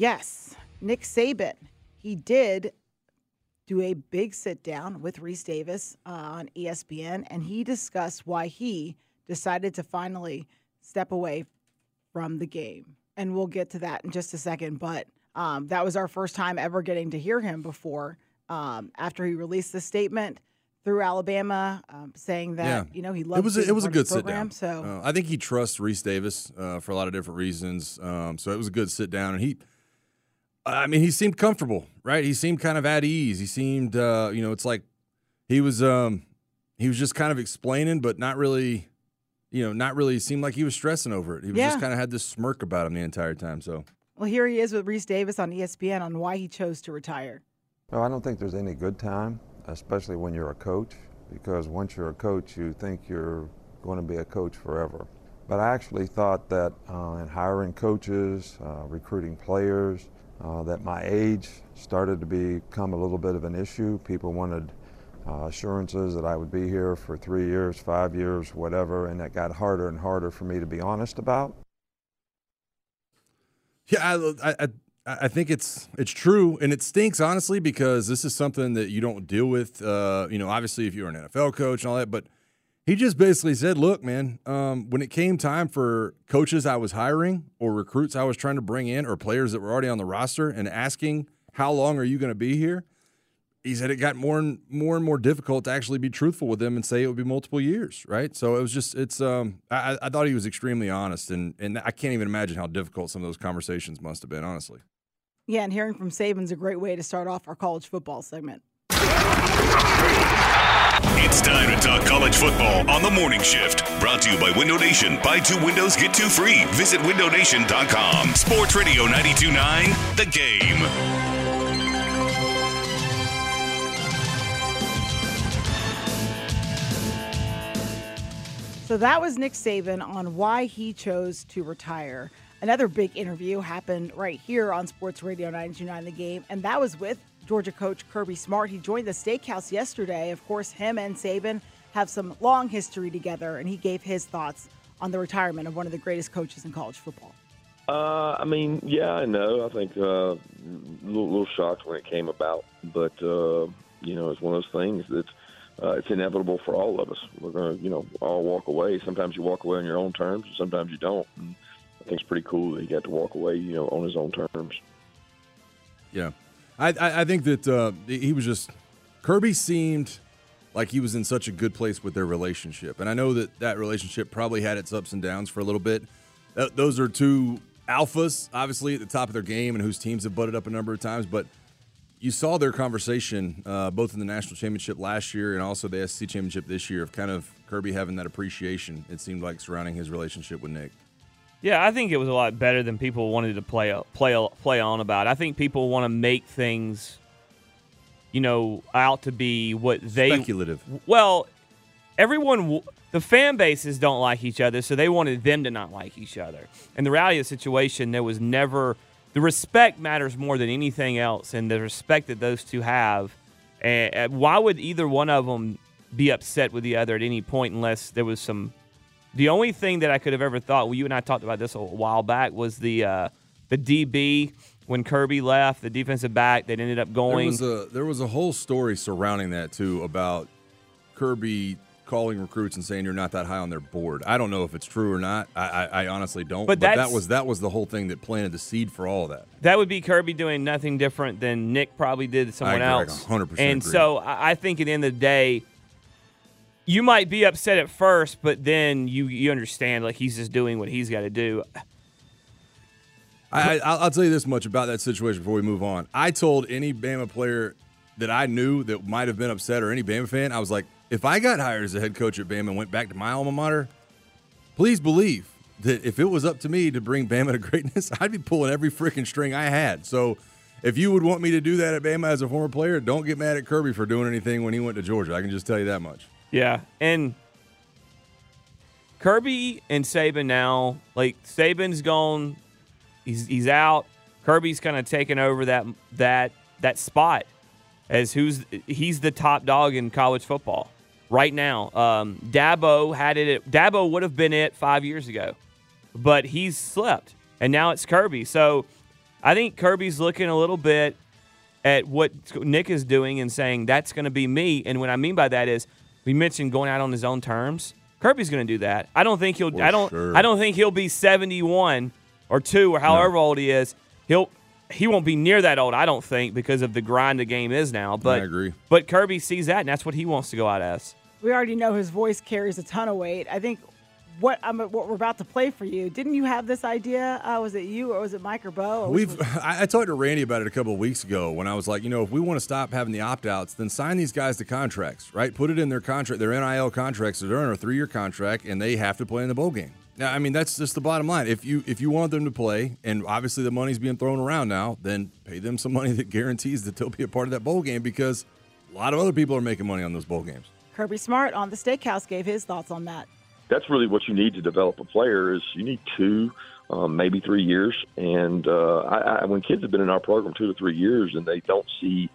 Yes, Nick Saban. He did do a big sit down with Rece Davis uh, on ESPN, and he discussed why he decided to finally step away from the game. And we'll get to that in just a second. But um, that was our first time ever getting to hear him before um, after he released the statement through Alabama, um, saying that Yeah. you know he loved It was a, it was a good the sit down. So Uh, I think he trusts Rece Davis uh, for a lot of different reasons. Um, so it was a good sit down, and he, I mean, he seemed comfortable, right? He seemed kind of at ease. He seemed, uh, you know, it's like he was, um, he was just kind of explaining, but not really, you know, not really seemed like he was stressing over it. He was Yeah. just kind of had this smirk about him the entire time. So well, here he is with Rece Davis on ESPN on why he chose to retire. No, I don't think there's any good time, especially when you're a coach, because once you're a coach, you think you're going to be a coach forever. But I actually thought that uh, in hiring coaches, uh, recruiting players, uh, that my age started to become a little bit of an issue. People wanted uh, assurances that I would be here for three years, five years, whatever, and that got harder and harder for me to be honest about. Yeah, I, I, I I think it's it's true, and it stinks honestly because this is something that you don't deal with. Uh, you know, obviously if you're an NFL coach and all that, but he just basically said, "Look, man, um, when it came time for coaches I was hiring or recruits I was trying to bring in or players that were already on the roster and asking how long are you going to be here." He said it got more and more and more difficult to actually be truthful with them and say it would be multiple years, right? So it was just it's um I, I thought he was extremely honest and and I can't even imagine how difficult some of those conversations must have been, honestly. Yeah, and hearing from Saban's a great way to start off our college football segment. It's time to talk college football on the morning shift. Brought to you by Window Nation. Buy two windows, get two free. Visit windownation.com. Sports Radio 929, the game. So that was Nick Saban on why he chose to retire. Another big interview happened right here on Sports Radio 929 The Game, and that was with Georgia coach Kirby Smart. He joined the steakhouse yesterday. Of course, him and Saban have some long history together, and he gave his thoughts on the retirement of one of the greatest coaches in college football. Uh, I mean, yeah, I know. I think uh, a little, little shocked when it came about, but uh, you know, it's one of those things that uh, it's inevitable for all of us. We're gonna, you know, all walk away. Sometimes you walk away on your own terms, and sometimes you don't. And I think it's pretty cool that he got to walk away, you know, on his own terms. Yeah, I I, I think that uh, he was just Kirby seemed like he was in such a good place with their relationship, and I know that that relationship probably had its ups and downs for a little bit. Uh, those are two alphas, obviously at the top of their game, and whose teams have butted up a number of times, but. You saw their conversation uh, both in the national championship last year and also the SEC championship this year of kind of Kirby having that appreciation. It seemed like surrounding his relationship with Nick. Yeah, I think it was a lot better than people wanted to play play play on about. I think people want to make things, you know, out to be what they Speculative. Well, everyone, the fan bases don't like each other, so they wanted them to not like each other. And the reality of the situation, there was never the respect matters more than anything else, and the respect that those two have. And why would either one of them be upset with the other at any point unless there was some the only thing that I could have ever thought, well, you and I talked about this a while back, was the uh, the DB when Kirby left, the defensive back that ended up going. There was a there was a whole story surrounding that too about Kirby calling recruits and saying you're not that high on their board. I don't know if it's true or not. I, I, I honestly don't. But that was that was the whole thing that planted the seed for all of that. That would be Kirby doing nothing different than Nick probably did to someone I else. 100% And agree. so I I think at the end of the day, you might be upset at first, but then you you understand like he's just doing what he's got to do. I, I, I'll tell you this much about that situation before we move on. I told any Bama player that I knew that might have been upset or any Bama fan, I was like, if I got hired as a head coach at Bama and went back to my alma mater, please believe that if it was up to me to bring Bama to greatness, I'd be pulling every freaking string I had. So if you would want me to do that at Bama as a former player, don't get mad at Kirby for doing anything when he went to Georgia. I can just tell you that much. Yeah, and Kirby and Saban now, like Saban's gone, he's he's out. Kirby's kind of taken over that that that spot as who's he's the top dog in college football right now. Um, Dabo had it. At, Dabo would have been it five years ago, but he's slept, and now it's Kirby. So I think Kirby's looking a little bit at what Nick is doing and saying that's going to be me. And what I mean by that is we mentioned going out on his own terms. Kirby's going to do that. I don't think he'll. For I don't. sure. I don't think he'll be seventy-one or two or however old he is. He'll. He won't be near that old, I don't think, because of the grind the game is now. But I agree. But Kirby sees that, and that's what he wants to go out as. We already know his voice carries a ton of weight. I think what I'm what we're about to play for you. Didn't you have this idea? Uh, was it you or was it Mike or Beau? Or We've was- I, I talked to Randy about it a couple of weeks ago when I was like, you know, if we want to stop having the opt outs, then sign these guys to contracts, right? Put it in their contract, their NIL contracts. So they're in a three year contract and they have to play in the bowl game. Now, I mean, that's just the bottom line. If you if you want them to play, and obviously the money's being thrown around now, then pay them some money that guarantees that they'll be a part of that bowl game because a lot of other people are making money on those bowl games. Kirby Smart on the Steakhouse gave his thoughts on that. That's really what you need to develop a player is you need two, um, maybe three years. And uh, I, I, when kids have been in our program two to three years and they don't see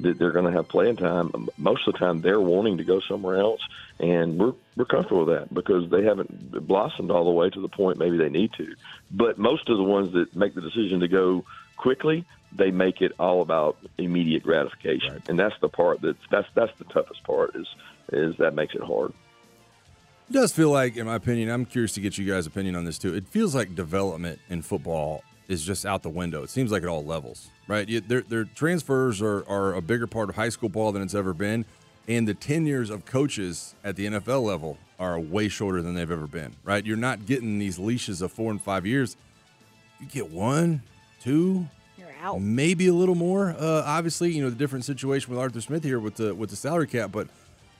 that they're going to have playing time, most of the time they're wanting to go somewhere else, and we're we're comfortable with that because they haven't blossomed all the way to the point maybe they need to. But most of the ones that make the decision to go quickly, they make it all about immediate gratification, and that's the part that's that's that's the toughest part is is that makes it hard. It does feel like, in my opinion, I'm curious to get you guys' opinion on this too. It feels like development in football is just out the window. It seems like at all levels, right? You- Their, their transfers are, are a bigger part of high school ball than it's ever been, and the tenures of coaches at the NFL level are way shorter than they've ever been, right? You're not getting these leashes of four and five years. You get one, two, You're out. maybe a little more. Uh, obviously, you know the different situation with Arthur Smith here with the with the salary cap, but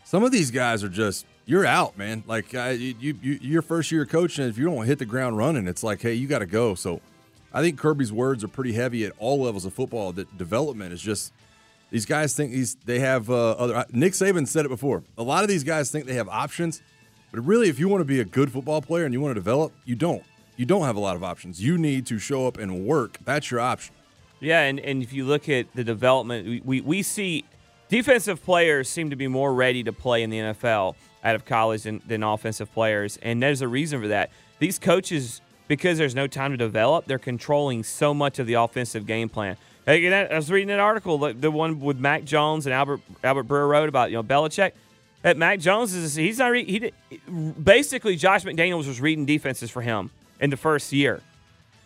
some of these guys are just you're out, man. Like uh, you, you, you, your first year coaching, if you don't hit the ground running, it's like, hey, you got to go. So, I think Kirby's words are pretty heavy at all levels of football. That development is just these guys think these they have uh, other. Nick Saban said it before. A lot of these guys think they have options, but really, if you want to be a good football player and you want to develop, you don't. You don't have a lot of options. You need to show up and work. That's your option. Yeah, and, and if you look at the development, we, we, we see defensive players seem to be more ready to play in the NFL out of college than, than offensive players. And there's a reason for that. These coaches, because there's no time to develop, they're controlling so much of the offensive game plan. I was reading an article, the one with Mac Jones and Albert Albert Breer wrote about, you know, Belichick. That Mac Jones is he's not re- he did, basically Josh McDaniels was reading defenses for him in the first year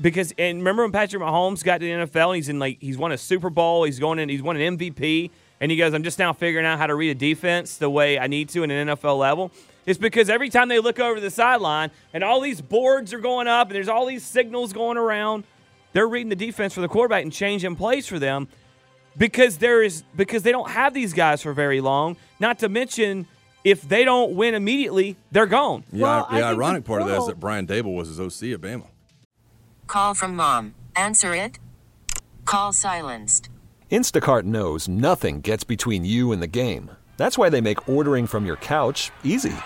because and remember when Patrick Mahomes got to the NFL and he's in like he's won a Super Bowl, he's going in, he's won an MVP, and he goes, I'm just now figuring out how to read a defense the way I need to in an NFL level. It's because every time they look over the sideline and all these boards are going up and there's all these signals going around, they're reading the defense for the quarterback and changing plays for them because there is because they don't have these guys for very long. Not to mention if they don't win immediately, they're gone. Yeah, Well, the think ironic the part of that is that Brian Daboll was his OC at Bama. Call from mom. Answer it. Call silenced. Instacart knows nothing gets between you and the game. That's why they make ordering from your couch easy.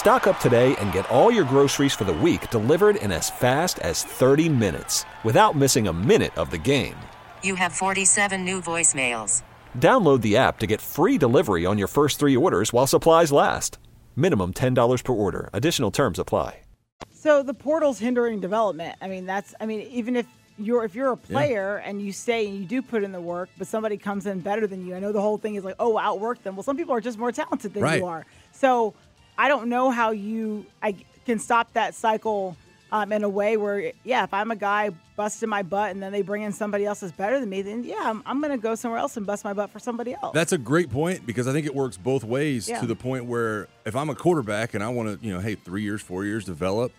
Stock up today and get all your groceries for the week delivered in as fast as 30 minutes without missing a minute of the game. You have 47 new voicemails. Download the app to get free delivery on your first three orders while supplies last. Minimum $10 per order. Additional terms apply. So the portal's hindering development. I mean, that's. I mean, even if you're if you're a player and you stay and you do put in the work, but somebody comes in better than you. I know the whole thing is like, oh, outwork them. Well, some people are just more talented than Right. you are. So I don't know how you I can stop that cycle um, in a way where, yeah, if I'm a guy busting my butt and then they bring in somebody else that's better than me, then yeah, I'm, I'm going to go somewhere else and bust my butt for somebody else. That's a great point because I think it works both ways Yeah. to the point where if I'm a quarterback and I want to, you know, hey, three years, four years, develop,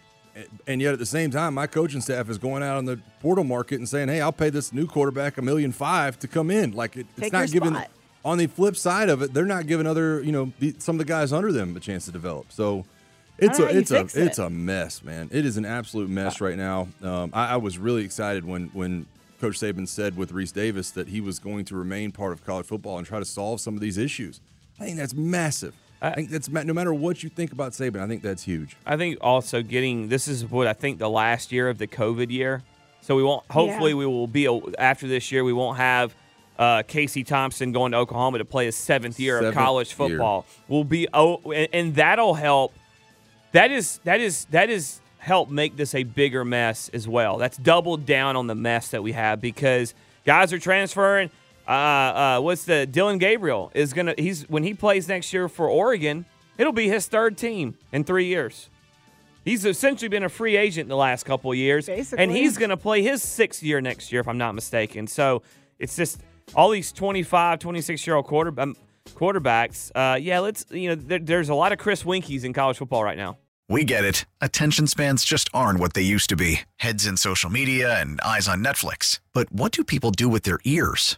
and- yet at the same time, my coaching staff is going out on the portal market and saying, hey, I'll pay this new quarterback a million five to come in. Like it, it's not giving. spot. On the flip side of it, they're not giving other, you know, the, some of the guys under them a chance to develop. So. It's a it's a it. it's a mess, man. It is an absolute mess right now. Um, I, I was really excited when when Coach Saban said with Rece Davis that he was going to remain part of college football and try to solve some of these issues. I think that's massive. I think that's no matter what you think about Saban, I think that's huge. I think also getting this is what I think the last year of the COVID year. So we won't. Hopefully, Yeah. we will be after this year. We won't have uh, Casey Thompson going to Oklahoma to play his seventh year of Seventh college year. football. We'll be oh, and, and that'll help. That is that is that is help make this a bigger mess as well. That's doubled down on the mess that we have because guys are transferring. Uh, uh, what's the Dillon Gabriel is gonna? He's when he plays next year for Oregon, it'll be his third team in three years. He's essentially been a free agent the last couple of years, and he's going to play his sixth year next year, if I'm not mistaken. So it's just all these 25, 26 year old quarter, um, quarterbacks. Uh, yeah, let's you know, there, there's a lot of Chris Weinkes in college football right now. We get it. Attention spans just aren't what they used to be heads in social media and eyes on Netflix. But what do people do with their ears?